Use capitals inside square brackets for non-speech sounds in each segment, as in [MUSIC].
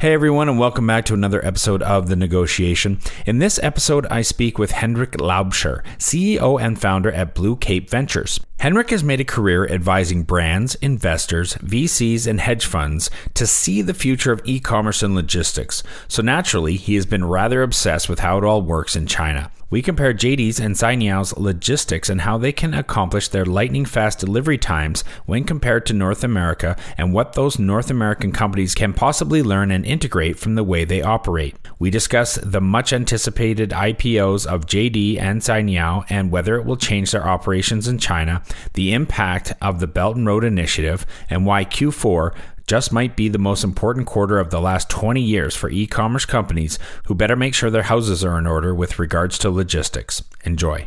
Hey everyone, and welcome back to another episode of The Negotiation. In this episode, I speak with Hendrik Laubscher, CEO and founder at Blue Cape Ventures. Hendrik has made a career advising brands, investors, VCs, and hedge funds to see the future of e commerce and logistics. So naturally, he has been rather obsessed with how it all works in China. We compare JD's and Cainiao's logistics and how they can accomplish their lightning fast delivery times when compared to North America and what those North American companies can possibly learn and integrate from the way they operate. We discuss the much anticipated IPOs of JD and Cainiao and whether it will change their operations in China, the impact of the Belt and Road Initiative, and why Q4 just might be the most important quarter of the last 20 years for e commerce companies who better make sure their houses are in order with regards to logistics. Enjoy.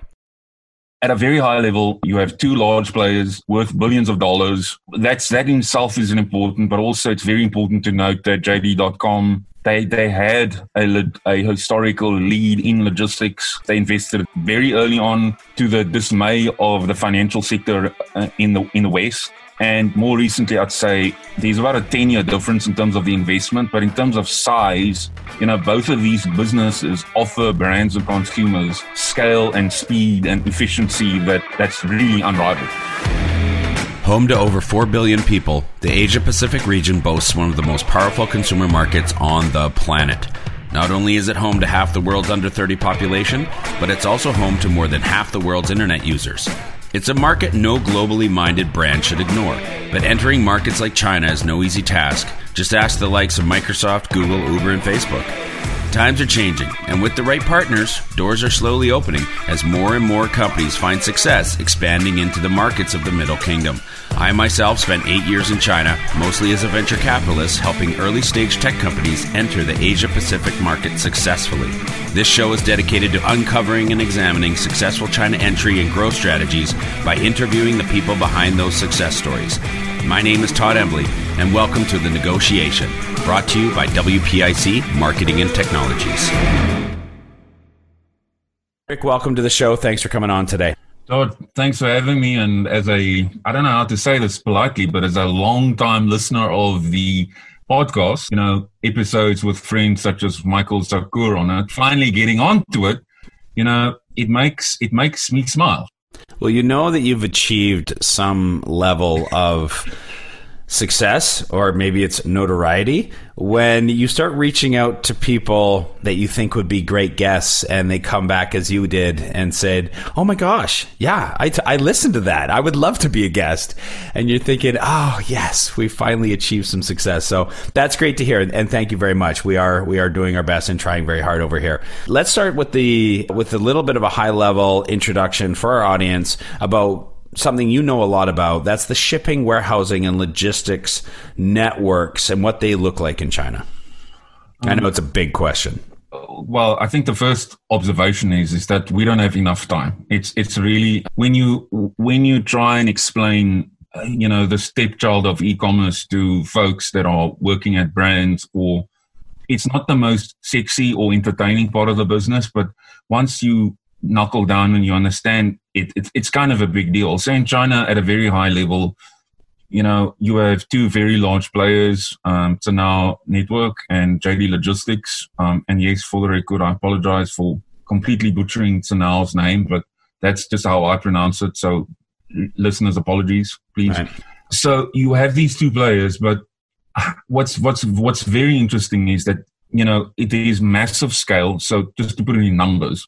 At a very high level, you have two large players worth billions of dollars. That's that in itself is important, but also it's very important to note that JD.com they they had a, a historical lead in logistics. They invested very early on to the dismay of the financial sector uh, in the in the West. And more recently, I'd say there's about a 10 year difference in terms of the investment. But in terms of size, you know, both of these businesses offer brands and consumers scale and speed and efficiency that, that's really unrivaled. Home to over 4 billion people, the Asia Pacific region boasts one of the most powerful consumer markets on the planet. Not only is it home to half the world's under 30 population, but it's also home to more than half the world's internet users. It's a market no globally minded brand should ignore, but entering markets like China is no easy task. Just ask the likes of Microsoft, Google, Uber, and Facebook. Times are changing, and with the right partners, doors are slowly opening as more and more companies find success expanding into the markets of the Middle Kingdom. I myself spent eight years in China, mostly as a venture capitalist, helping early stage tech companies enter the Asia Pacific market successfully. This show is dedicated to uncovering and examining successful China entry and growth strategies by interviewing the people behind those success stories. My name is Todd Embley, and welcome to The Negotiation, brought to you by WPIC Marketing and Technologies. Rick, welcome to the show. Thanks for coming on today. Todd, thanks for having me. And as a, I don't know how to say this politely, but as a long time listener of the podcast, you know, episodes with friends such as Michael Zakkour on it, finally getting onto it, you know, it makes it makes me smile. Well, you know that you've achieved some level of success or maybe it's notoriety when you start reaching out to people that you think would be great guests and they come back as you did and said oh my gosh yeah I, t- I listened to that. I would love to be a guest. And you're thinking oh yes we finally achieved some success. So that's great to hear and thank you very much. We are we are doing our best and trying very hard over here. Let's start with the with a little bit of a high level introduction for our audience about something you know a lot about. That's the shipping, warehousing, and logistics networks and what they look like in China. Um, I know it's a big question. Well, I think the first observation is is that we don't have enough time. It's it's really when you when you try and explain uh, you know the stepchild of e-commerce to folks that are working at brands or it's not the most sexy or entertaining part of the business but once you knuckle down and you understand it, it, it's kind of a big deal. So in China, at a very high level, you know, you have two very large players, um, Cainiao Network and JD Logistics. Um, and yes, for the record, I apologize for completely butchering Cainiao's name, but that's just how I pronounce it. So listeners, apologies, please. Right. So you have these two players, but what's what's what's very interesting is that you know it is massive scale. So just to put it in numbers,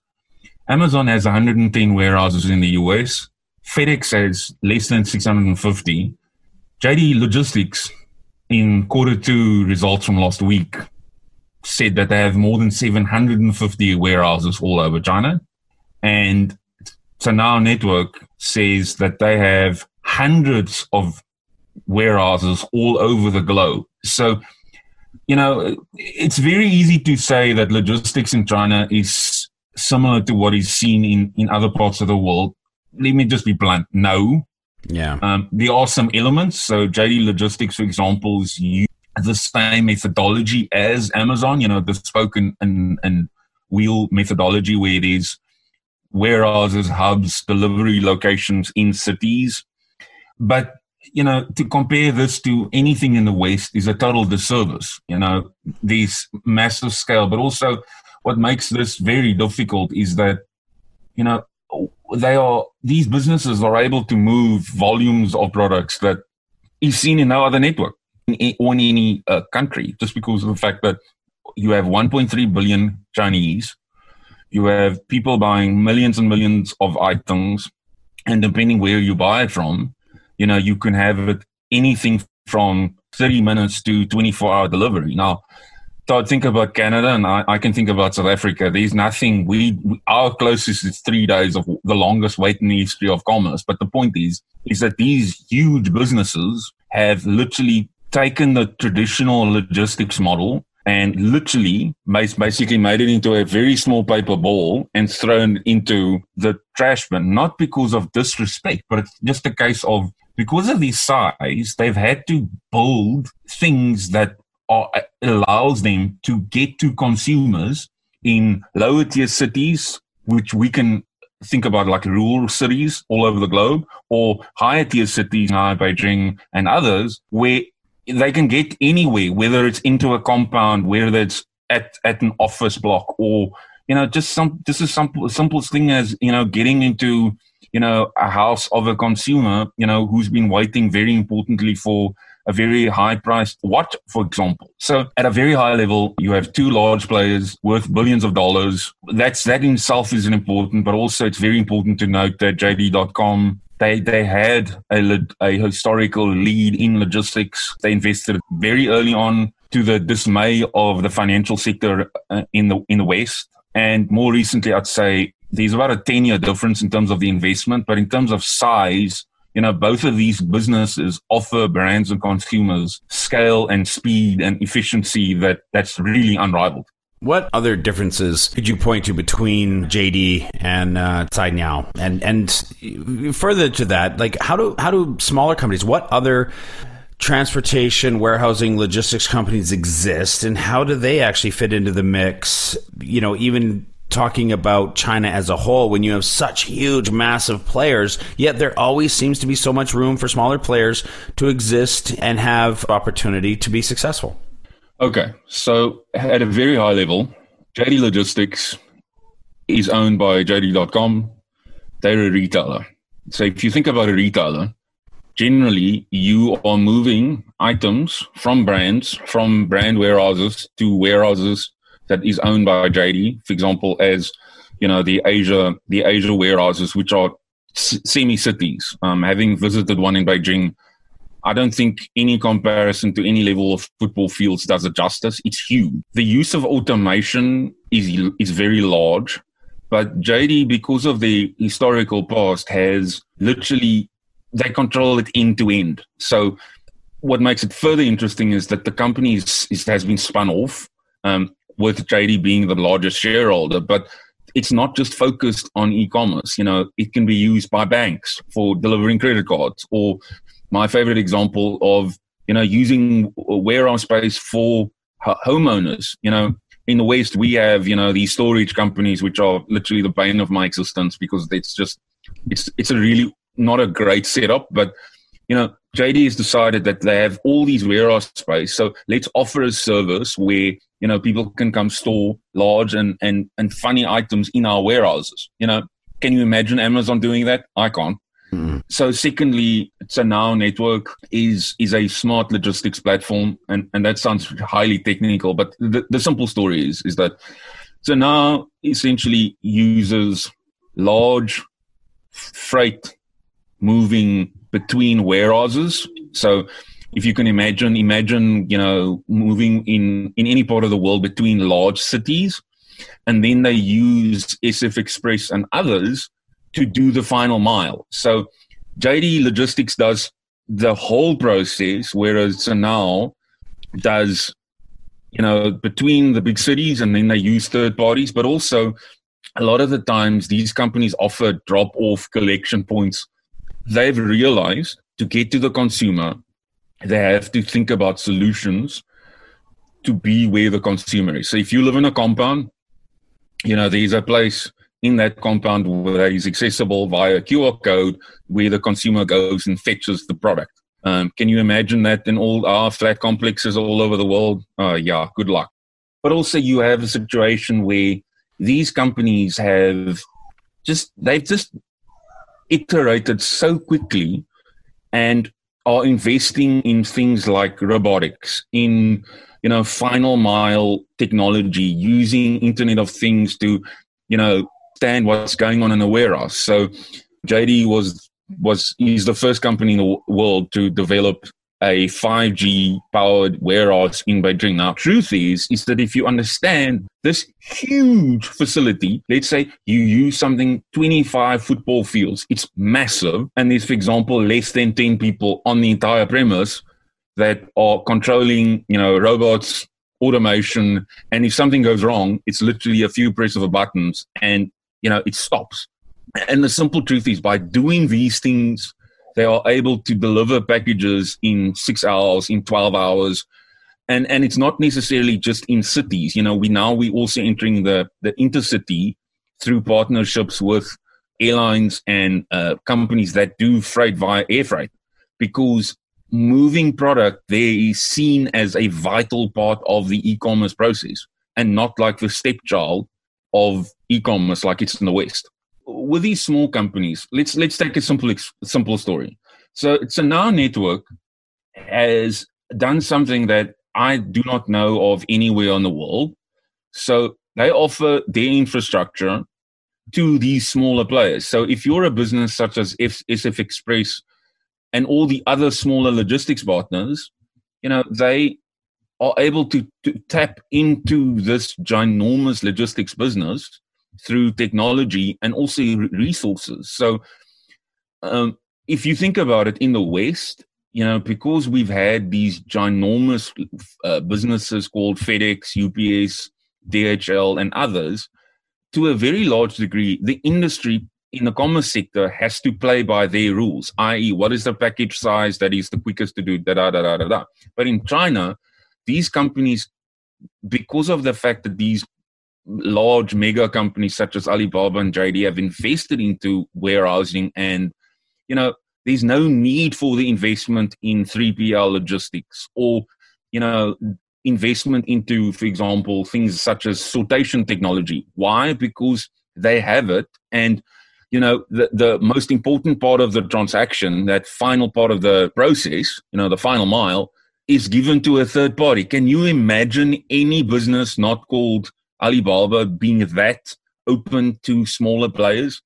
Amazon has 110 warehouses in the US. FedEx has less than 650. JD Logistics in quarter two results from last week said that they have more than 750 warehouses all over China. And Cainiao Network says that they have hundreds of warehouses all over the globe. So, you know, it's very easy to say that logistics in China is similar to what is seen in, in other parts of the world? Let me just be blunt. No. Yeah. Um, there are some elements. So JD Logistics, for example, is use the same methodology as Amazon, you know, the spoken and, and wheel methodology where it is warehouses, hubs, delivery locations in cities. But you know, to compare this to anything in the West is a total disservice. You know, these massive scale, but also what makes this very difficult is that, you know, they are these businesses are able to move volumes of products that is seen in no other network or in any uh, country, just because of the fact that you have 1.3 billion Chinese, you have people buying millions and millions of items, and depending where you buy it from, you know, you can have it anything from 30 minutes to 24 hour delivery. Now, I think about Canada and I, I, can think about South Africa. There's nothing we, we, our closest is three days of the longest wait in the history of commerce. But the point is, is that these huge businesses have literally taken the traditional logistics model and literally basically made it into a very small paper ball and thrown into the trash bin. Not because of disrespect, but it's just a case of because of their size, they've had to build things that are, allows them to get to consumers in lower tier cities, which we can think about like rural cities all over the globe, or higher tier cities, like Beijing and others, where they can get anywhere, whether it's into a compound, whether it's at, at an office block, or you know, just some. This is some simplest thing as you know, getting into you know, a house of a consumer, you know, who's been waiting very importantly for a very high priced watch, for example. So at a very high level, you have two large players worth billions of dollars. That's that in itself is important, but also it's very important to note that JD.com they they had a, a historical lead in logistics. They invested very early on to the dismay of the financial sector uh, in the in the West. And more recently, I'd say there's about a 10 year difference in terms of the investment, but in terms of size, you know, both of these businesses offer brands and consumers scale and speed and efficiency that that's really unrivaled. What other differences could you point to between JD and uh, Cainiao? And and further to that, like how do how do smaller companies, what other transportation, warehousing, logistics companies exist, and how do they actually fit into the mix? You know, even talking about China as a whole when you have such huge, massive players, yet there always seems to be so much room for smaller players to exist and have opportunity to be successful. Okay, so at a very high level, JD Logistics is owned by JD.com. They're a retailer. So if you think about a retailer, generally you are moving items from brands, from brand warehouses to warehouses that is owned by JD, for example, as you know the Asia the Asia warehouses, which are semi cities. Um, having visited one in Beijing, I don't think any comparison to any level of football fields does it justice. It's huge. The use of automation is is very large, but JD, because of the historical past, has literally they control it end to end. So what makes it further interesting is that the company is, is, has been spun off. Um, with JD being the largest shareholder, but it's not just focused on e-commerce. You know, it can be used by banks for delivering credit cards, or my favorite example of you know using warehouse space for homeowners. You know, in the West we have you know these storage companies which are literally the bane of my existence because it's just it's it's a really not a great setup, but you know JD has decided that they have all these warehouse space, so let's offer a service where you know people can come store large and and and funny items in our warehouses. You know, can you imagine Amazon doing that? I can't. Mm-hmm. So, secondly, Cainiao network is is a smart logistics platform, and and that sounds highly technical, but the, the simple story is is that Cainiao essentially uses large freight moving between warehouses. So if you can imagine, imagine, you know, moving in, in any part of the world between large cities, and then they use SF Express and others to do the final mile. So JD Logistics does the whole process, whereas now does, you know, between the big cities and then they use third parties, but also a lot of the times these companies offer drop off collection points they've realized to get to the consumer, they have to think about solutions to be where the consumer is. So if you live in a compound, you know, there's a place in that compound where is accessible via QR code where the consumer goes and fetches the product. Um, can you imagine that in all our flat complexes all over the world? Uh, yeah, good luck. But also, you have a situation where these companies have just they've just iterated so quickly and are investing in things like robotics, in you know final mile technology, using Internet of Things to you know stand what's going on in a warehouse. So JD was was is the first company in the world to develop a 5G powered warehouse in Beijing. Now, truth is, is that if you understand this huge facility, let's say you use something 25 football fields, it's massive. And there's, for example, less than 10 people on the entire premise that are controlling, you know, robots, automation. And if something goes wrong, it's literally a few press of a buttons and, you know, it stops. And the simple truth is by doing these things they are able to deliver packages in six hours, in 12 hours. And, and it's not necessarily just in cities. You know, we now we also entering the, the intercity through partnerships with airlines and uh, companies that do freight via air freight because moving product there is seen as a vital part of the e-commerce process and not like the stepchild of e-commerce like it's in the west with these small companies, let's let's take a simple simple story. So, Cainiao network has done something that I do not know of anywhere in the world. So they offer their infrastructure to these smaller players. So if you're a business such as F- SF Express and all the other smaller logistics partners, you know, they are able to, to tap into this ginormous logistics business through technology and also resources. So, um, if you think about it in the West, you know, because we've had these ginormous uh, businesses called FedEx, UPS, DHL, and others, to a very large degree, the industry in the commerce sector has to play by their rules, i.e., what is the package size that is the quickest to do, da da da da da da. But in China, these companies, because of the fact that these large mega companies such as Alibaba and JD have invested into warehousing and you know there's no need for the investment in 3PL logistics or you know investment into for example things such as sortation technology. Why? Because they have it and you know the, the most important part of the transaction that final part of the process you know the final mile is given to a third party. Can you imagine any business not called Alibaba being that open to smaller players.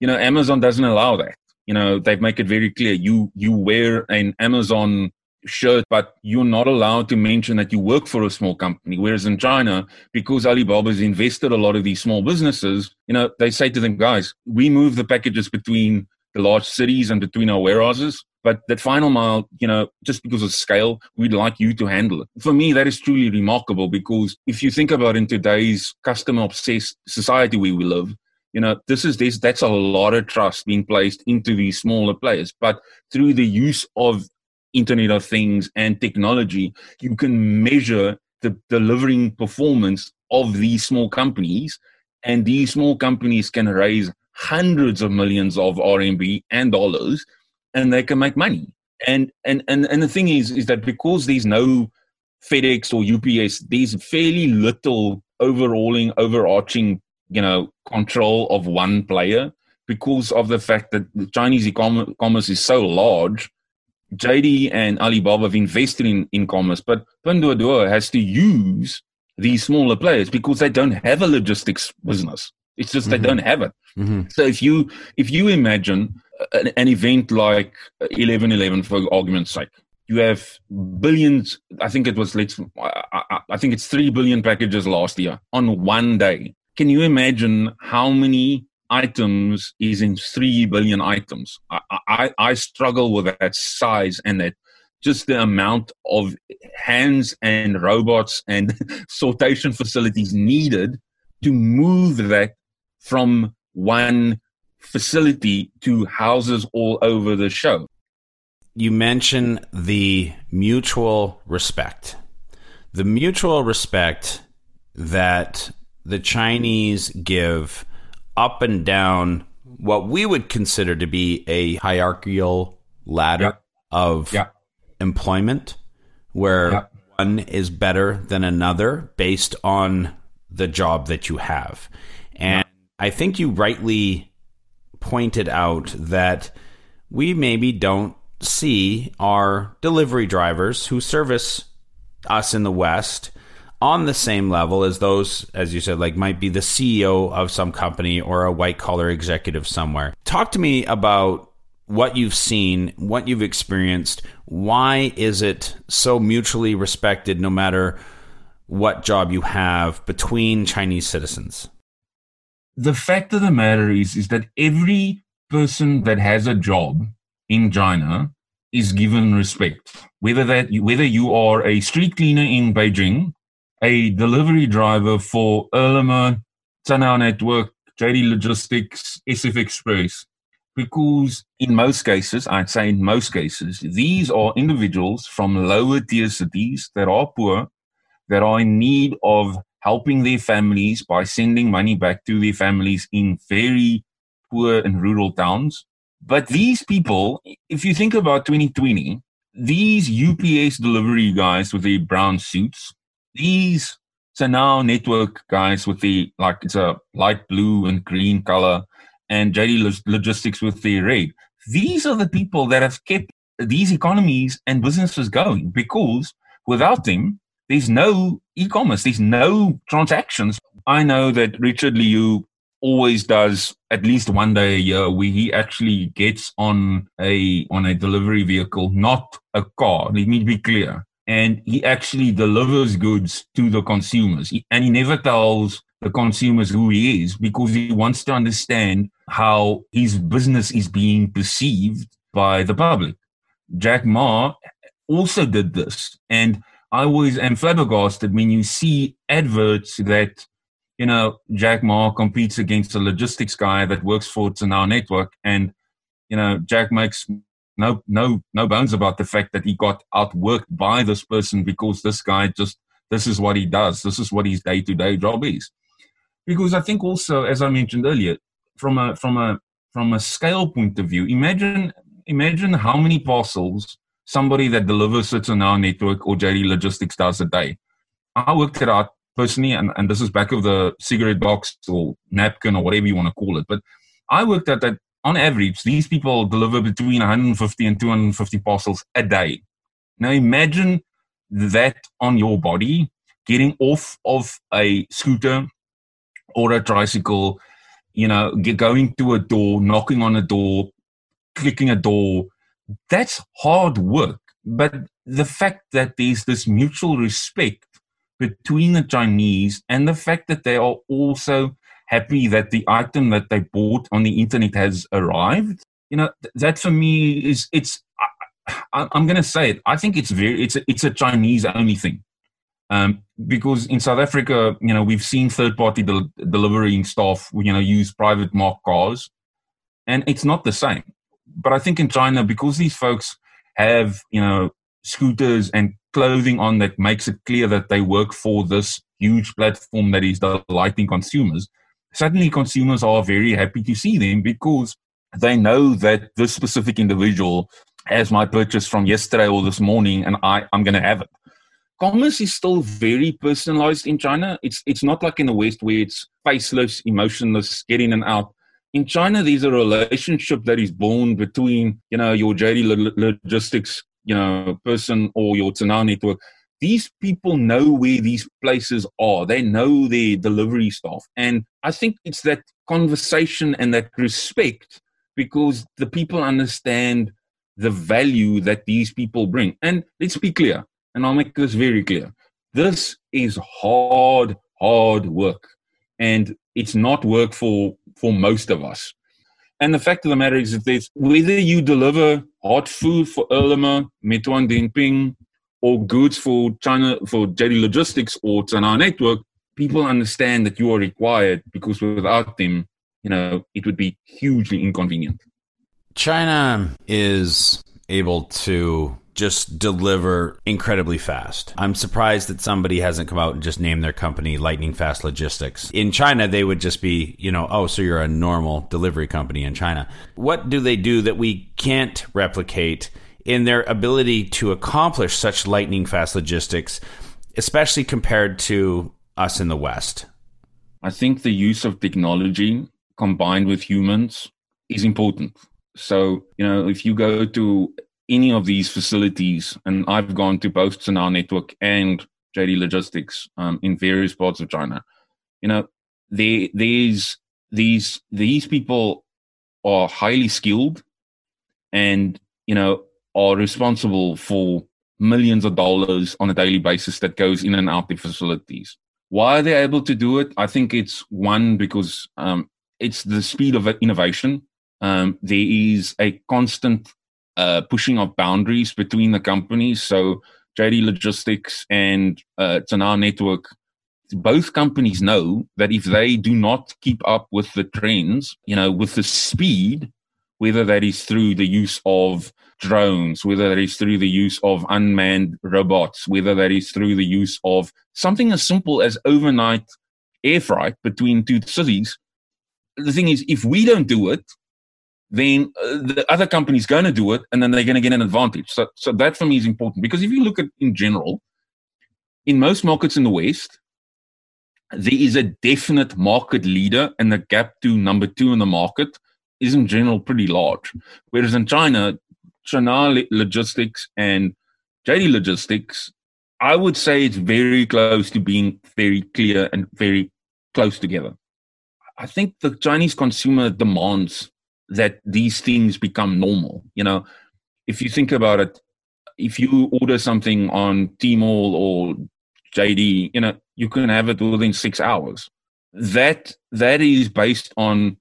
You know, Amazon doesn't allow that. You know, they make it very clear. You you wear an Amazon shirt, but you're not allowed to mention that you work for a small company. Whereas in China, because Alibaba's invested a lot of these small businesses, you know, they say to them, guys, we move the packages between the large cities and between our warehouses. But that final mile, you know, just because of scale, we'd like you to handle it. For me, that is truly remarkable because if you think about in today's customer obsessed society where we live, you know, this is this that's a lot of trust being placed into these smaller players. But through the use of Internet of Things and technology, you can measure the delivering performance of these small companies. And these small companies can raise hundreds of millions of RMB and dollars and they can make money. And and and and the thing is, is that because there's no FedEx or UPS, there's fairly little overhauling, overarching, you know, control of one player because of the fact that the Chinese e-commerce is so large. JD and Alibaba have invested in, in commerce, but Pinduoduo has to use these smaller players because they don't have a logistics business. It's just mm-hmm. they don't have it. Mm-hmm. So if you if you imagine an, an event like 1111 for argument's sake. You have billions i think it was let's I, I, think it's 3 billion packages last year on one day. Can you imagine how many items is in 3 billion items? I i, I struggle with that size and that just the amount of hands and robots and [LAUGHS] sortation facilities needed to move that from one facility to houses all over the show. You mention the mutual respect. The mutual respect that the Chinese give up and down what we would consider to be a hierarchical ladder. of Yeah. employment where Yeah. one is better than another based on the job that you have. And I think you rightly pointed out that we maybe don't see our delivery drivers who service us in the West on the same level as those, as you said, like might be the CEO of some company or a white collar executive somewhere. Talk to me about what you've seen, what you've experienced. Why is it so mutually respected no matter what job you have between Chinese citizens? The fact of the matter is is that every person that has a job in China is given respect. Whether that you, whether you are a street cleaner in Beijing, a delivery driver for Ele.me, Cainiao Network, JD Logistics, SF Express, because in most cases, I'd say in most cases, these are individuals from lower tier cities that are poor, that are in need of helping their families by sending money back to their families in very poor and rural towns. But these people, if you think about 2020, these UPS delivery guys with their brown suits, these Cainiao network guys with the like it's a light blue and green color, and JD Logistics with their red. These are the people that have kept these economies and businesses going because without them, there's no e-commerce, there's no transactions. I know that Richard Liu always does at least one day a year where he actually gets on a on a delivery vehicle, not a car. Let me be clear. And he actually delivers goods to the consumers. He- and he never tells the consumers who he is because he wants to understand how his business is being perceived by the public. Jack Ma also did this. And I always am flabbergasted when you see adverts that, you know, Jack Ma competes against a logistics guy that works for Cainiao Network. And, you know, Jack makes no, no, no bones about the fact that he got outworked by this person because this guy just, this is what he does. This is what his day to day job is. Because I think also, as I mentioned earlier, from a, from a, from a scale point of view, imagine, imagine how many parcels somebody that delivers it on our network or JD Logistics does a day. I worked it out personally, and, and this is back of the cigarette box or napkin or whatever you want to call it. But I worked out that on average, these people deliver between 150 and 250 parcels a day. Now imagine that on your body, getting off of a scooter or a tricycle, you know, going to a door, knocking on a door, clicking a door, that's hard work. But the fact that there's this mutual respect between the Chinese and the fact that they are also happy that the item that they bought on the internet has arrived, you know, that for me is it's. I, I'm going to say it. I think it's very it's a, it's a Chinese only thing. Um, because in South Africa, you know, we've seen third-party del- delivering staff, you know, use private marked cars, and it's not the same but I think in China, because these folks have, you know, scooters and clothing on that makes it clear that they work for this huge platform that is delighting consumers, suddenly consumers are very happy to see them because they know that this specific individual has my purchase from yesterday or this morning and I, I'm going to have it. Commerce is still very personalized in China. It's, it's not like in the West where it's faceless, emotionless, get in and out in China, there's a relationship that is born between, you know, your JD logistics, you know, person or your Cainiao network. These people know where these places are. They know their delivery staff. And I think it's that conversation and that respect because the people understand the value that these people bring. And let's be clear, and I'll make this very clear. This is hard, hard work. And it's not work for for most of us. And the fact of the matter is that whether you deliver hot food for Ele.me, Meituan Dianping, or goods for China for JD Logistics or Cainiao Network, people understand that you are required because without them, you know, it would be hugely inconvenient. China is able to just deliver incredibly fast. I'm surprised that somebody hasn't come out and just named their company Lightning Fast Logistics. In China, they would just be, you know, oh, so you're a normal delivery company in China. What do they do that we can't replicate in their ability to accomplish such lightning fast logistics, especially compared to us in the West? I think the use of technology combined with humans is important. So, you know, if you go to any of these facilities, and I've gone to both Cainiao Network and JD Logistics um, in various parts of China, you know, they, these these these people are highly skilled, and you know, are responsible for millions of dollars on a daily basis that goes in and out the facilities. Why are they able to do it? I think it's one because um, it's the speed of innovation. Um, there is a constant uh, pushing of boundaries between the companies. So JD Logistics and uh, Cainiao Network, both companies know that if they do not keep up with the trends, you know, with the speed, whether that is through the use of drones, whether that is through the use of unmanned robots, whether that is through the use of something as simple as overnight air freight between two cities. The thing is, if we don't do it, then uh, the other company's going to do it, and then they're going to get an advantage. So, so that for me is important because if you look at in general, in most markets in the West, there is a definite market leader, and the gap to number two in the market is in general pretty large. Whereas in China, China Logistics and JD Logistics, I would say it's very close to being very clear and very close together. I think the Chinese consumer demands that these things become normal. You know, if you think about it, if you order something on Tmall or JD, you know, you can have it within six hours. That that is based on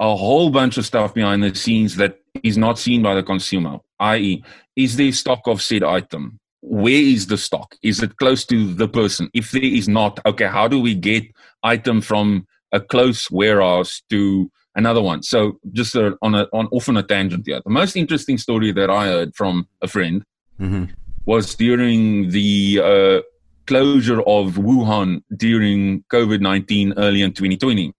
a whole bunch of stuff behind the scenes that is not seen by the consumer, i.e., is there stock of said item? Where is the stock? Is it close to the person? If there is not, okay, how do we get item from a close warehouse to another one? So just a, on a on often a tangent here. The most interesting story that I heard from a friend mm-hmm. was during the uh, closure of Wuhan during COVID nineteen early in 2020.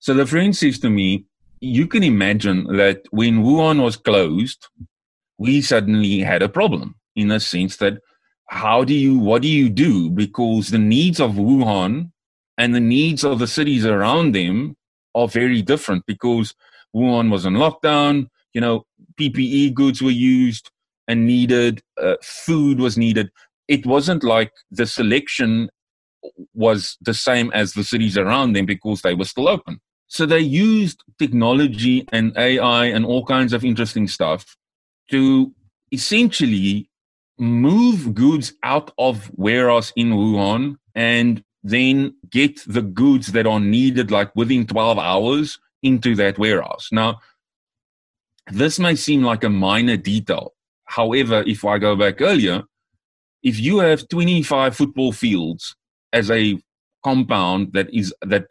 So the friend says to me, you can imagine that when Wuhan was closed, we suddenly had a problem in the sense that how do you, what do you do? Because the needs of Wuhan and the needs of the cities around them are very different because Wuhan was on lockdown, you know, PPE goods were used and needed, uh, food was needed. It wasn't like the selection was the same as the cities around them because they were still open. So they used technology and AI and all kinds of interesting stuff to essentially move goods out of warehouse in Wuhan and then get the goods that are needed like within 12 hours into that warehouse. Now, this may seem like a minor detail. However, if I go back earlier, if you have 25 football fields as a compound that is that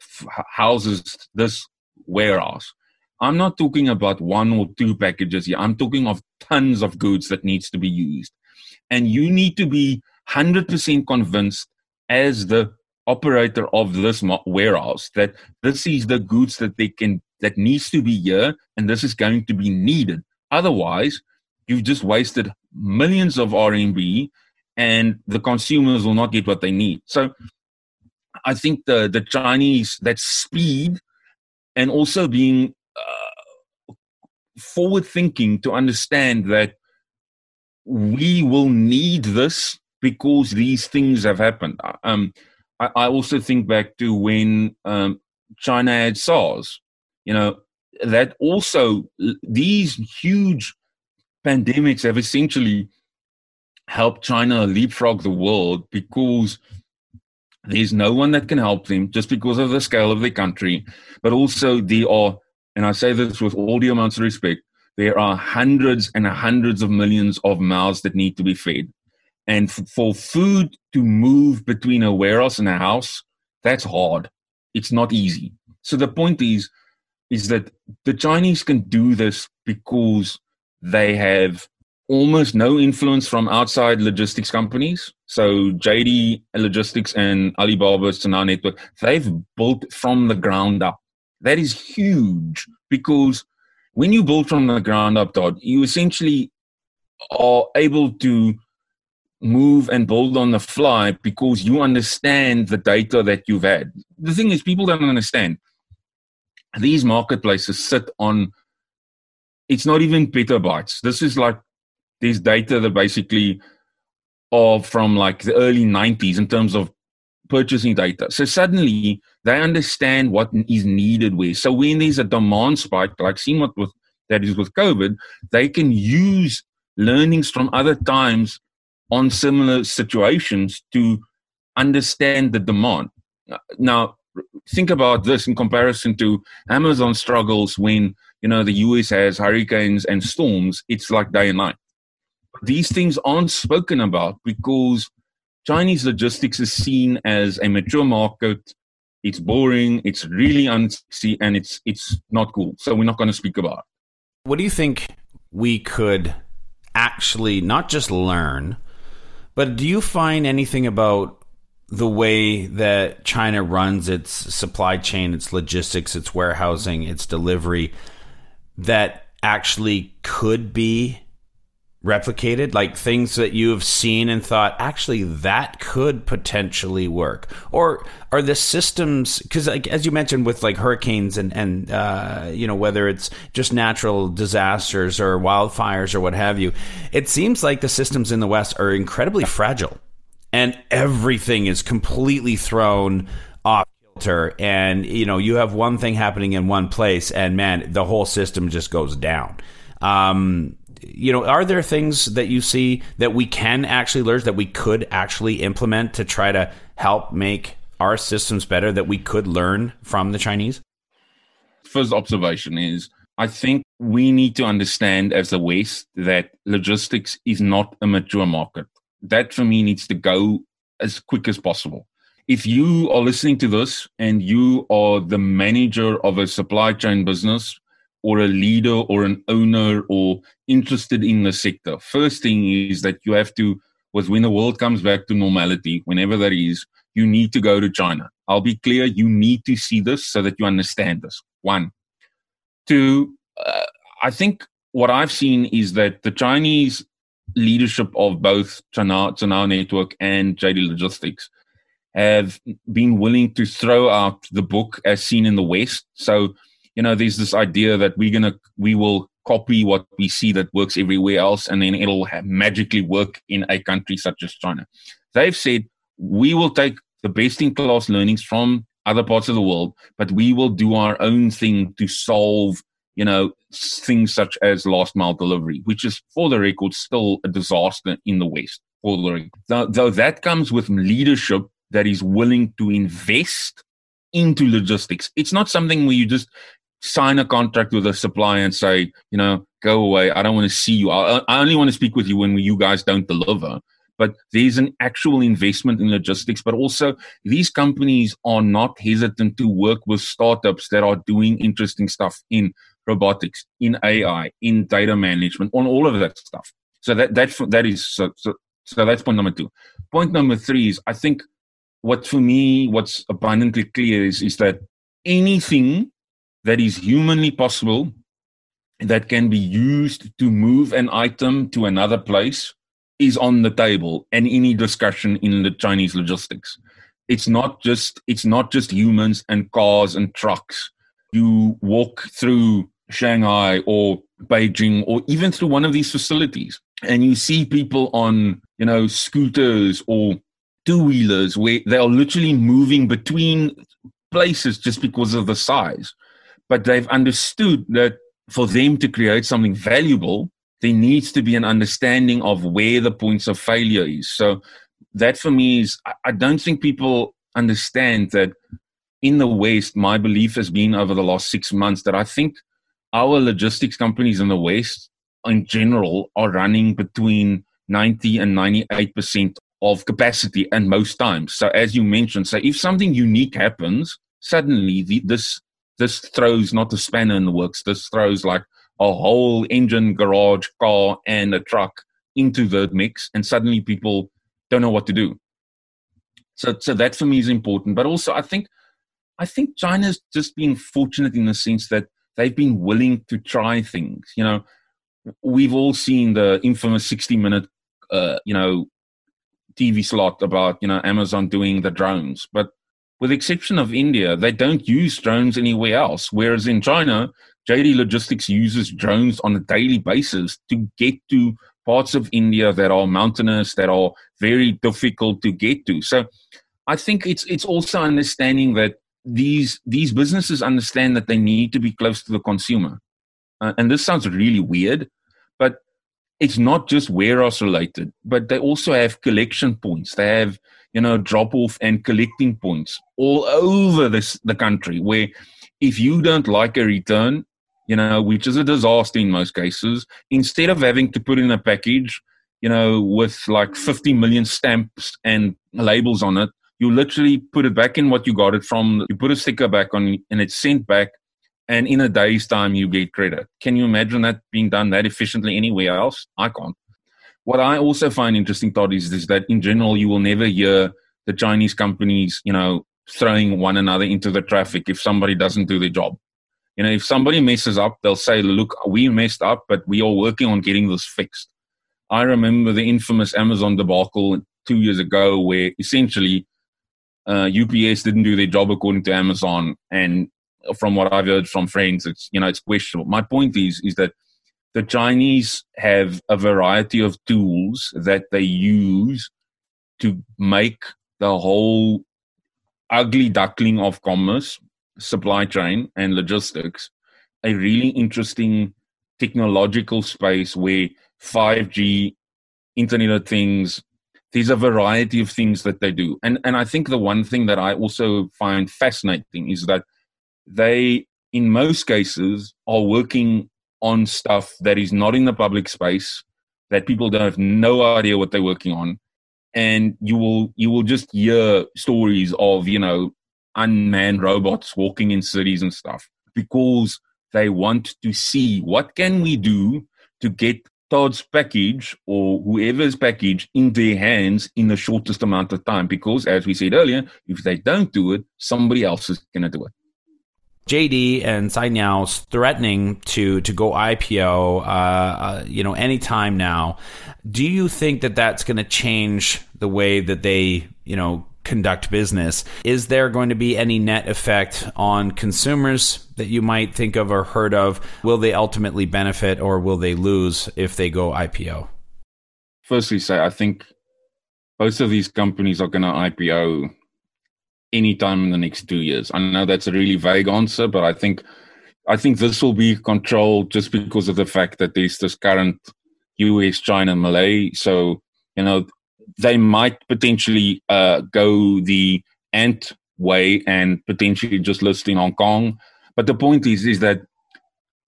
houses this warehouse. I'm not talking about one or two packages here. I'm talking of tons of goods that needs to be used. And you need to be 100% convinced as the operator of this warehouse that this is the goods that they can that needs to be here and this is going to be needed. Otherwise, you've just wasted millions of RMB and the consumers will not get what they need. So I think the the Chinese that speed and also being uh, forward thinking to understand that we will need this because these things have happened. Um, I, I, also think back to when um, China had SARS. You know that also these huge pandemics have essentially helped China leapfrog the world because there's no one that can help them just because of the scale of the country, but also there are, and I say this with all the amounts of respect, there are hundreds and hundreds of millions of mouths that need to be fed. And f- for food to move between a warehouse and a house, that's hard. It's not easy. So the point is, is that the Chinese can do this because they have almost no influence from outside logistics companies. So JD Logistics and Alibaba's Cainiao Network, they've built from the ground up. That is huge because when you build from the ground up, Todd, you essentially are able to move and build on the fly because you understand the data that you've had. The thing is, people don't understand. These marketplaces sit on, it's not even petabytes. This is like, there's data that basically are from like the early 90s in terms of purchasing data. So suddenly they understand what is needed where. So when there's a demand spike, like seen what with that is with COVID, they can use learnings from other times on similar situations to understand the demand. Now, think about this in comparison to Amazon struggles when you know the US has hurricanes and storms. It's like day and night. These things aren't spoken about because Chinese logistics is seen as a mature market. It's boring. It's really unsexy, and it's it's not cool. So we're not going to speak about. It. What do you think we could actually not just learn, but do you find anything about the way that China runs its supply chain, its logistics, its warehousing, its delivery that actually could be replicated like things that you have seen and thought actually that could potentially work. Or are the systems because like as you mentioned with like hurricanes and and uh, you know whether it's just natural disasters or wildfires or what have you it seems like the systems in the west are incredibly fragile. And everything is completely thrown off kilter. And you know you have one thing happening in one place and man the whole system just goes down. Um, you know, are there things that you see that we can actually learn that we could actually implement to try to help make our systems better that we could learn from the Chinese? First observation is I think we need to understand as the West that logistics is not a mature market. That for me needs to go as quick as possible. If you are listening to this and you are the manager of a supply chain business or a leader or an owner or interested in the sector. First thing is that you have to, was when the world comes back to normality, whenever that is, you need to go to China. I'll be clear, you need to see this so that you understand this. One. Two, uh, I think what I've seen is that the Chinese leadership of both China, Cainiao Network and JD Logistics have been willing to throw out the book as seen in the West. So you know, there's this idea that we're gonna we will copy what we see that works everywhere else, and then it'll magically work in a country such as China. They've said we will take the best in class learnings from other parts of the world, but we will do our own thing to solve, you know, things such as last mile delivery, which is, for the record, still a disaster in the West. For the record. Though, though that comes with leadership that is willing to invest into logistics. It's not something where you just sign a contract with a supplier and say, you know, go away. I don't want to see you. I, I only want to speak with you when you guys don't deliver. But there's an actual investment in logistics, but also these companies are not hesitant to work with startups that are doing interesting stuff in robotics, in AI, in data management, on all of that stuff. So that that that is so, so so that's point number two. Point number three is I think what for me what's abundantly clear is is that anything that is humanly possible that can be used to move an item to another place is on the table and any discussion in the Chinese logistics. It's not just it's not just humans and cars and trucks. You walk through Shanghai or Beijing or even through one of these facilities and you see people on, you know, scooters or two wheelers where they are literally moving between places just because of the size but they've understood that for them to create something valuable, there needs to be an understanding of where the points of failure is. So that for me is, I don't think people understand that in the West, my belief has been over the last six months that I think our logistics companies in the West in general are running between 90 and 98% of capacity and most times. So as you mentioned, so if something unique happens, suddenly the, this this throws not a spanner in the works. This throws like a whole engine, garage, car, and a truck into the mix, and suddenly people don't know what to do. So, so that for me is important. But also, I think, I think China's just been fortunate in the sense that they've been willing to try things. You know, we've all seen the infamous 60 minute, uh, you know, TV slot about, you know, Amazon doing the drones. But with the exception of India, they don't use drones anywhere else. Whereas in China, JD Logistics uses drones on a daily basis to get to parts of India that are mountainous, that are very difficult to get to. So I think it's it's also understanding that these these businesses understand that they need to be close to the consumer. Uh, and this sounds really weird, but it's not just warehouse related, but they also have collection points. They have you know drop off and collecting points all over this the country where if you don't like a return you know which is a disaster in most cases instead of having to put in a package you know with like 50 million stamps and labels on it you literally put it back in what you got it from you put a sticker back on and it's sent back and in a day's time you get credit. Can you imagine that being done that efficiently anywhere else? I can't what I also find interesting, Todd, is, is that in general, you will never hear the Chinese companies, you know, throwing one another into the traffic if somebody doesn't do their job. You know, if somebody messes up, they'll say, look, we messed up, but we are working on getting this fixed. I remember the infamous Amazon debacle two years ago where essentially uh, UPS didn't do their job according to Amazon. And from what I've heard from friends, it's, you know, it's questionable. My point is, is that the Chinese have a variety of tools that they use to make the whole ugly duckling of commerce, supply chain, and logistics a really interesting technological space where 5G, Internet of Things, there's a variety of things that they do. And and I think the one thing that I also find fascinating is that they in most cases are working on stuff that is not in the public space that people don't have no idea what they're working on. And you will you will just hear stories of you know unmanned robots walking in cities and stuff because they want to see what can we do to get Todd's package or whoever's package in their hands in the shortest amount of time because as we said earlier if they don't do it somebody else is going to do it JD and Cainiao's threatening to to go IPO, uh, uh, you know, anytime now. Do you think that that's going to change the way that they, you know, conduct business? Is there going to be any net effect on consumers that you might think of or heard of? Will they ultimately benefit or will they lose if they go IPO? Firstly, say I think both of these companies are going to IPO anytime in the next two years. I know that's a really vague answer, but I think I think this will be controlled just because of the fact that there's this current US, China, Malay. So you know they might potentially uh, go the ant way and potentially just list in Hong Kong. But the point is, is that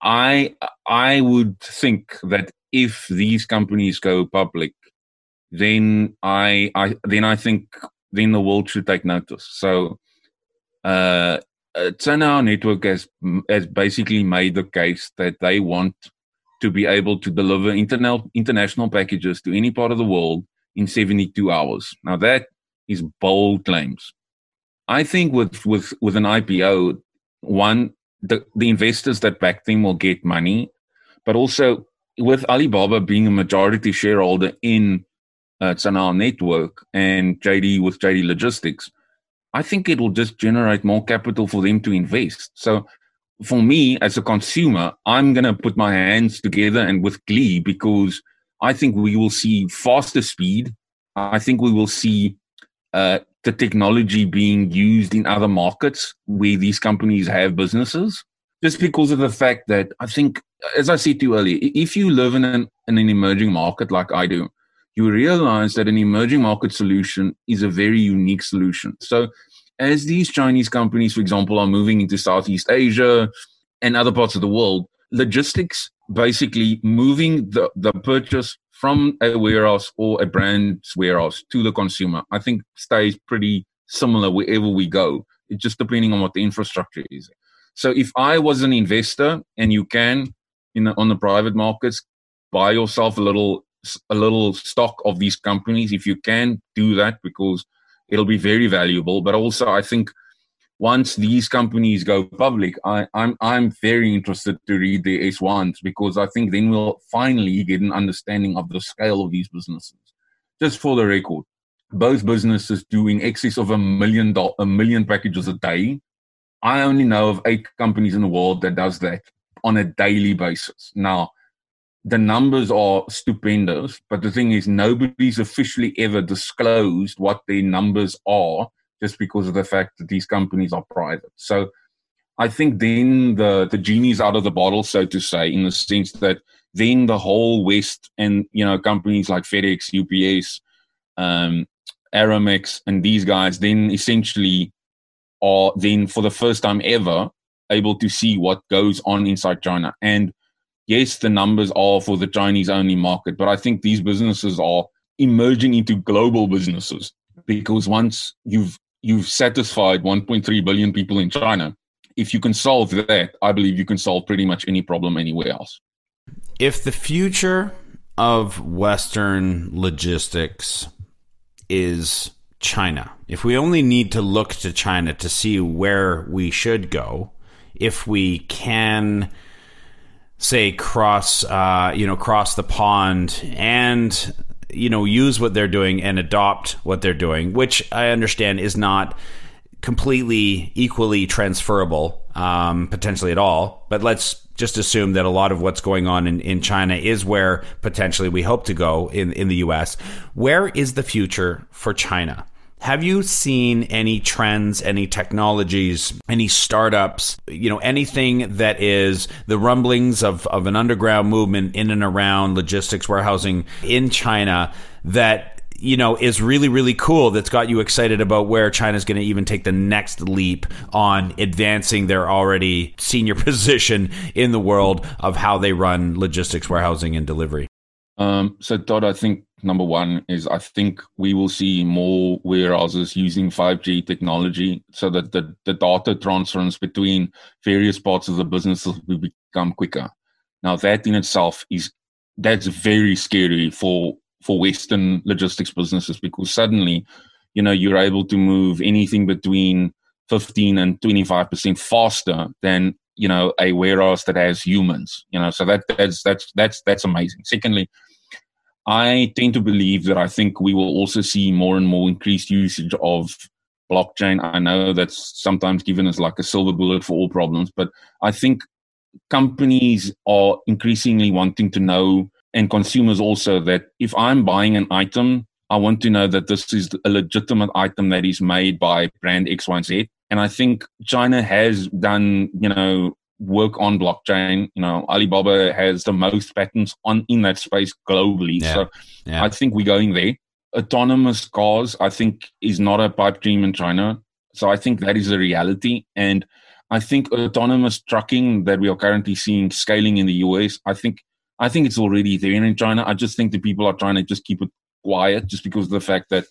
I I would think that if these companies go public, then I, I then I think then the world should take notice. So, uh, Network has has basically made the case that they want to be able to deliver interna- international packages to any part of the world in 72 hours. Now that is bold claims. I think with with with an IPO, one the the investors that back them will get money, but also with Alibaba being a majority shareholder in uh, Cainiao Network and JD with JD Logistics, I think it will just generate more capital for them to invest. So for me as a consumer, I'm going to put my hands together and with glee because I think we will see faster speed. I think we will see uh, the technology being used in other markets where these companies have businesses. Just because of the fact that I think, as I said to you earlier, if you live in an, in an emerging market like I do, you realize that an emerging market solution is a very unique solution. So, as these Chinese companies, for example, are moving into Southeast Asia and other parts of the world, logistics basically moving the, the purchase from a warehouse or a brand's warehouse to the consumer, I think stays pretty similar wherever we go. It's just depending on what the infrastructure is. So if I was an investor and you can in the, on the private markets buy yourself a little a little stock of these companies if you can do that because it'll be very valuable but also i think once these companies go public, I, I'm I'm very interested to read the S1s because I think then we'll finally get an understanding of the scale of these businesses. Just for the record, both businesses doing excess of a million do- a million packages a day. I only know of eight companies in the world that does that on a daily basis. Now, the numbers are stupendous, but the thing is, nobody's officially ever disclosed what their numbers are just because of the fact that these companies are private. So I think then the, the genie's out of the bottle, so to say, in the sense that then the whole West and, you know, companies like FedEx, UPS, um, Aramex, and these guys then essentially are then for the first time ever able to see what goes on inside China. And yes, the numbers are for the Chinese only market, but I think these businesses are emerging into global businesses because once you've you've satisfied 1.3 billion people in China. If you can solve that, I believe you can solve pretty much any problem anywhere else. If the future of Western logistics is China, if we only need to look to China to see where we should go, if we can say cross uh, you know cross the pond and you know use what they're doing and adopt what they're doing, which I understand is not completely equally transferable um, potentially at all. But let's just assume that a lot of what's going on in, in China is where potentially we hope to go in, in the US. Where is the future for China? Have you seen any trends, any technologies, any startups, you know, anything that is the rumblings of, of an underground movement in and around logistics warehousing in China that you know is really really cool that's got you excited about where China's going to even take the next leap on advancing their already senior [LAUGHS] position in the world of how they run logistics warehousing and delivery. Um, so Todd, I think number one is I think we will see more warehouses using 5G technology so that the, the data transference between various parts of the business will become quicker. Now that in itself is that's very scary for for Western logistics businesses because suddenly, you know, you're able to move anything between 15 and 25% faster than you know a warehouse that has humans you know so that that's that's that's that's amazing secondly I tend to believe that I think we will also see more and more increased usage of blockchain. I know that's sometimes given as like a silver bullet for all problems, but I think companies are increasingly wanting to know, and consumers also, that if I'm buying an item, I want to know that this is a legitimate item that is made by brand X, Y, and Z. And I think China has done, you know, work on blockchain. You know, Alibaba has the most patents on in that space globally. Yeah. So yeah. I think we're going there. Autonomous cars, I think, is not a pipe dream in China. So I think that is a reality. And I think autonomous trucking that we are currently seeing scaling in the US, I think I think it's already there in China. I just think the people are trying to just keep it quiet just because of the fact that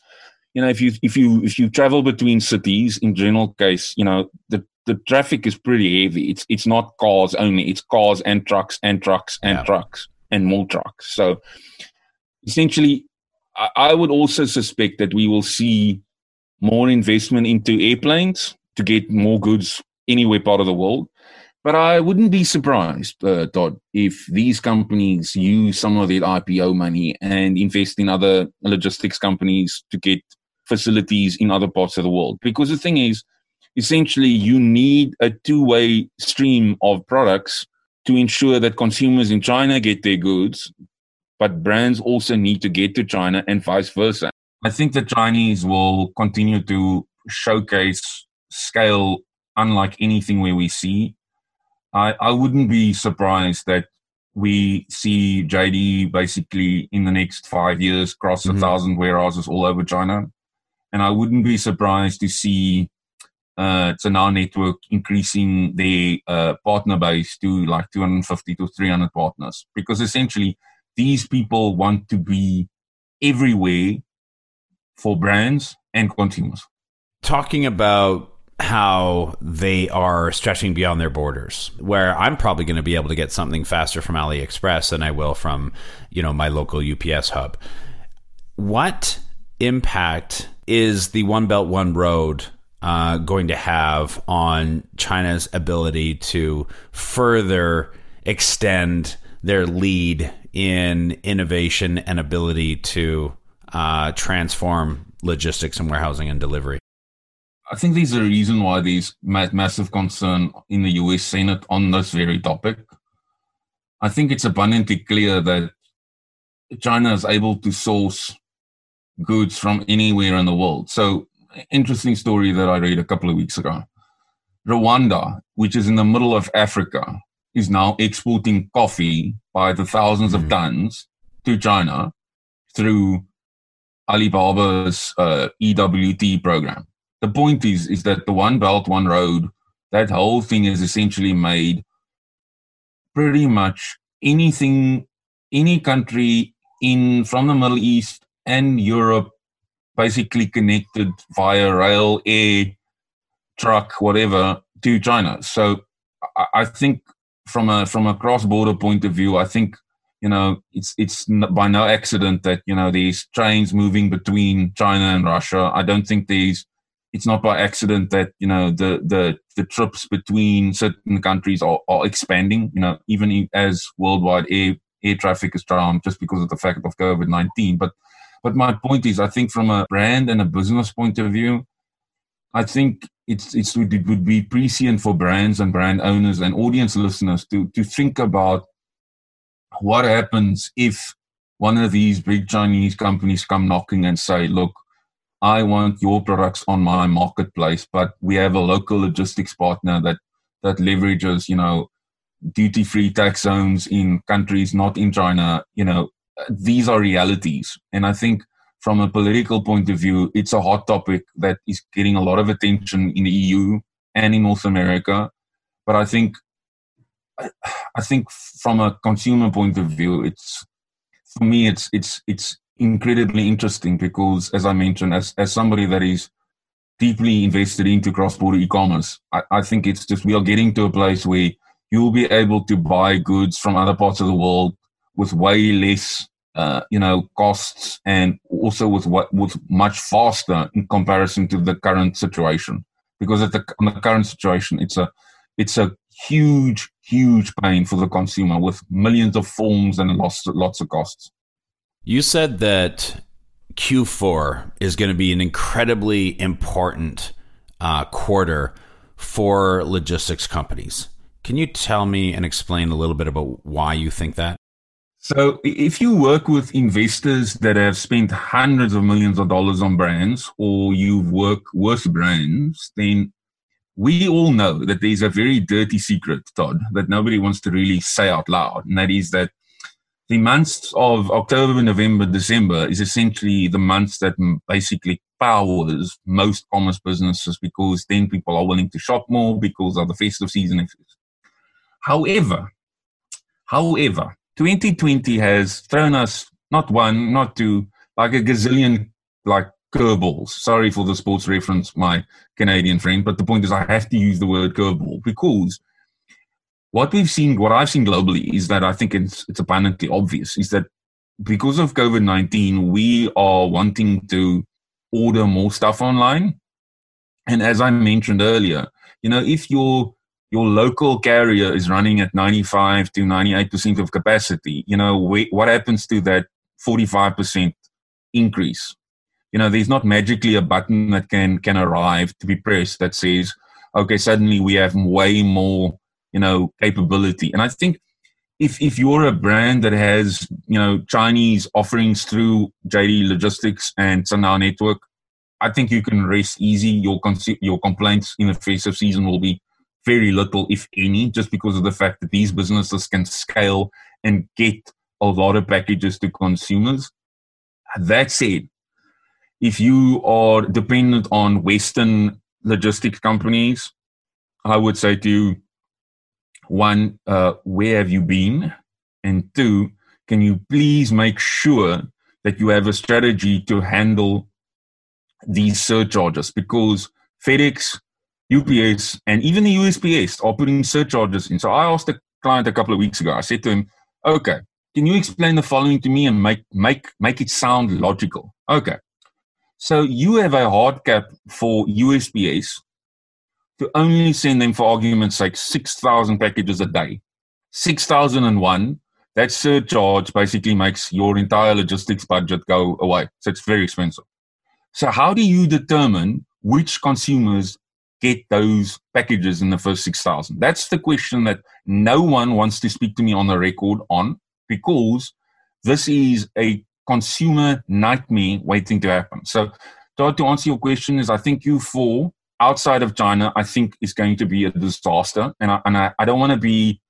you know if you if you if you travel between cities in general case you know the the traffic is pretty heavy. It's it's not cars only. It's cars and trucks and trucks and yeah. trucks and more trucks. So essentially, I, I would also suspect that we will see more investment into airplanes to get more goods anywhere part of the world. But I wouldn't be surprised, uh, Todd, if these companies use some of their IPO money and invest in other logistics companies to get facilities in other parts of the world. Because the thing is, essentially you need a two-way stream of products to ensure that consumers in China get their goods, but brands also need to get to China and vice versa. I think the Chinese will continue to showcase scale unlike anything where we see. I, I wouldn't be surprised that we see JD basically in the next five years cross mm-hmm. a thousand warehouses all over China. And I wouldn't be surprised to see uh, Cainiao Network increasing their uh, partner base to like 250 to 300 partners because essentially these people want to be everywhere for brands and consumers. Talking about how they are stretching beyond their borders where i'm probably going to be able to get something faster from aliexpress than i will from you know my local ups hub what impact is the one belt one road uh, going to have on China's ability to further extend their lead in innovation and ability to uh, transform logistics and warehousing and delivery? I think there's a reason why there's massive concern in the US Senate on this very topic. I think it's abundantly clear that China is able to source goods from anywhere in the world. So, interesting story that I read a couple of weeks ago. Rwanda, which is in the middle of Africa, is now exporting coffee by the 1000s mm-hmm. of tons to China through Alibaba's uh, EWT program. The point is, is that the One Belt, One Road, that whole thing is essentially made pretty much anything, any country in from the Middle East and Europe, basically connected via rail, air, truck, whatever, to China. So I, think from a from a cross border point of view, I think you know it's it's by no accident that you know these trains moving between China and Russia. I don't think these it's not by accident that you know the the the trips between certain countries are, are expanding. You know, even as worldwide air air traffic is down just because of the fact of COVID nineteen. But but my point is, I think from a brand and a business point of view, I think it's, it's it would be prescient for brands and brand owners and audience listeners to to think about what happens if one of these big Chinese companies come knocking and say, "Look, I want your products on my marketplace, but we have a local logistics partner that that leverages, you know, duty-free tax zones in countries not in China." You know, these are realities, and I think from a political point of view, it's a hot topic that is getting a lot of attention in the EU and in North America. But I think, I think from a consumer point of view, it's for me, it's it's it's incredibly interesting because, as I mentioned, as as somebody that is deeply invested into cross-border e-commerce, I, I think it's just we are getting to a place where you'll be able to buy goods from other parts of the world with way less uh, you know, costs and also with what was much faster in comparison to the current situation. Because at the, the current situation, it's a it's a huge, huge pain for the consumer with millions of forms and lots lots of costs. You said that Q4 is going to be an incredibly important uh, quarter for logistics companies. Can you tell me and explain a little bit about why you think that? So, if you work with investors that have spent hundreds of millions of dollars on brands, or you've worked with brands, then we all know that there's a very dirty secret, Todd, that nobody wants to really say out loud. And that is that the months of October, November, December is essentially the months that basically powers most commerce businesses because then people are willing to shop more because of the festive season. However, however, 2020 has thrown us not one, not two, like a gazillion like curveballs. Sorry for the sports reference, my Canadian friend, but the point is I have to use the word curveball because what we've seen, what I've seen globally, is that I think it's it's abundantly obvious is that because of COVID nineteen, we are wanting to order more stuff online, and as I mentioned earlier, you know, if you're your local carrier is running at 95 to 98% of capacity, you know, what happens to that 45% increase? You know, there's not magically a button that can, can arrive to be pressed that says, okay, suddenly we have way more, you know, capability. And I think if, if you're a brand that has, you know, Chinese offerings through JD Logistics and Cainiao Network, I think you can rest easy. Your, your complaints in the face of season will be very little, if any, just because of the fact that these businesses can scale and get a lot of packages to consumers. That said, if you are dependent on Western logistics companies, I would say to you, one, uh, where have you been? And two, can you please make sure that you have a strategy to handle these surcharges? Because FedEx, UPS and even the USPS are putting surcharges in. So I asked the client a couple of weeks ago, I said to him, okay, can you explain the following to me and make, make, make it sound logical? Okay. So you have a hard cap for USPS to only send them, for argument's sake, 6,000 packages a day. 6,001, that surcharge basically makes your entire logistics budget go away. So it's very expensive. So, how do you determine which consumers get those packages in the first 6,000? That's the question that no one wants to speak to me on the record on because this is a consumer nightmare waiting to happen. So, Todd, to answer your question, is I think Q4 outside of China, I think is going to be a disaster. And I, and I, I don't want to be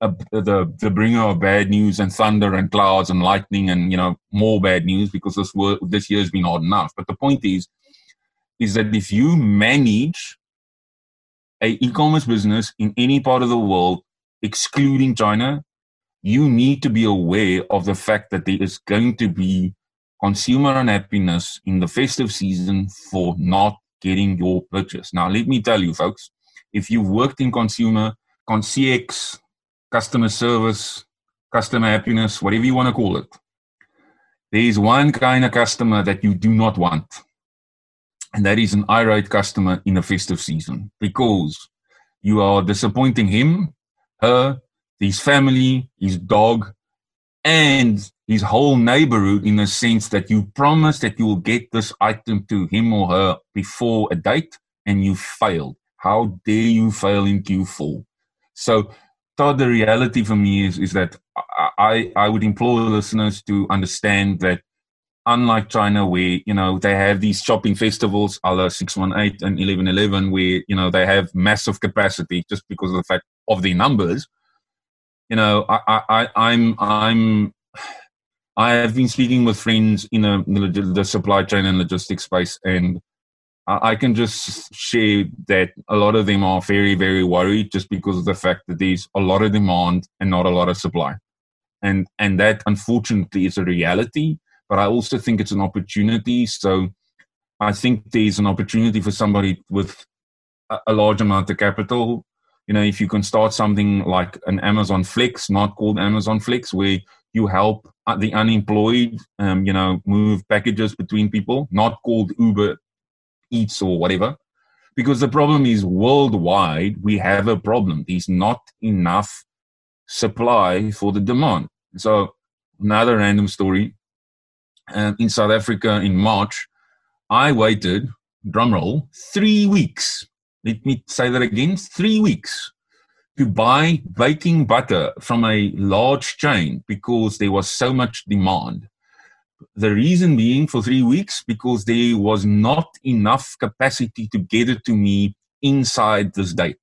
a, the the bringer of bad news and thunder and clouds and lightning and you know more bad news because this wor- this year has been hard enough. But the point is, is that if you manage a e-commerce business in any part of the world, excluding China, you need to be aware of the fact that there is going to be consumer unhappiness in the festive season for not getting your purchase. Now, let me tell you, folks, if you've worked in consumer, concierge, customer service, customer happiness, whatever you want to call it. There is one kind of customer that you do not want, and that is an irate customer in a festive season because you are disappointing him, her, his family, his dog, and his whole neighborhood in the sense that you promise that you will get this item to him or her before a date and you failed. How dare you fail in Q4? So Todd the reality for me is is that I I would implore listeners to understand that unlike China where you know they have these shopping festivals, a la 618 and 1111, where you know they have massive capacity just because of the fact of the numbers. You know, I, I I'm I'm I have been speaking with friends in um, the, the supply chain and logistics space, and I can just share that a lot of them are very, very worried just because of the fact that there's a lot of demand and not a lot of supply. And and that unfortunately is a reality, but I also think it's an opportunity. So I think there's an opportunity for somebody with a, large amount of capital. You know, if you can start something like an Amazon Flex, not called Amazon Flex, where you help the unemployed, um, you know, move packages between people, not called Uber eats or whatever. Because the problem is worldwide, we have a problem. There's not enough supply for the demand. So, another random story. Um, in South Africa in March, I waited, drumroll, three weeks. Let me say that again three weeks to buy baking butter from a large chain because there was so much demand. The reason being for three weeks because there was not enough capacity to get it to me inside this date.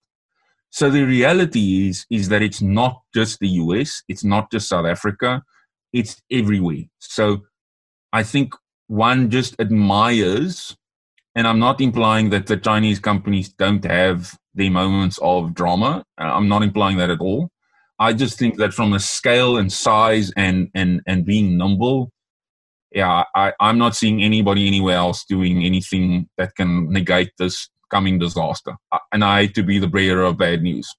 So the reality is is that it's not just the US, it's not just South Africa, it's everywhere. So I think one just admires, and I'm not implying that the Chinese companies don't have their moments of drama. I'm not implying that at all. I just think that from a scale and size and and and being nimble, yeah, I, I'm not seeing anybody anywhere else doing anything that can negate this coming disaster. Uh, and I to be the bearer of bad news.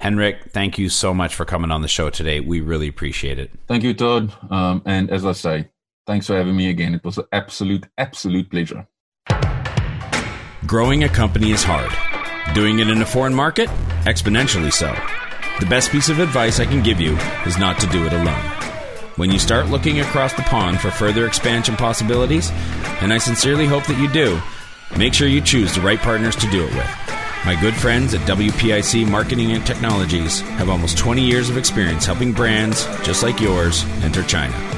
Hendrik, thank you so much for coming on the show today. We really appreciate it. Thank you, Todd. Um, and as I say, thanks for having me again. It was an absolute, absolute pleasure. Growing a company is hard. Doing it in a foreign market? Exponentially so. The best piece of advice I can give you is not to do it alone. When you start looking across the pond for further expansion possibilities, and I sincerely hope that you do, make sure you choose the right partners to do it with. My good friends at WPIC Marketing and Technologies have almost 20 years of experience helping brands just like yours enter China.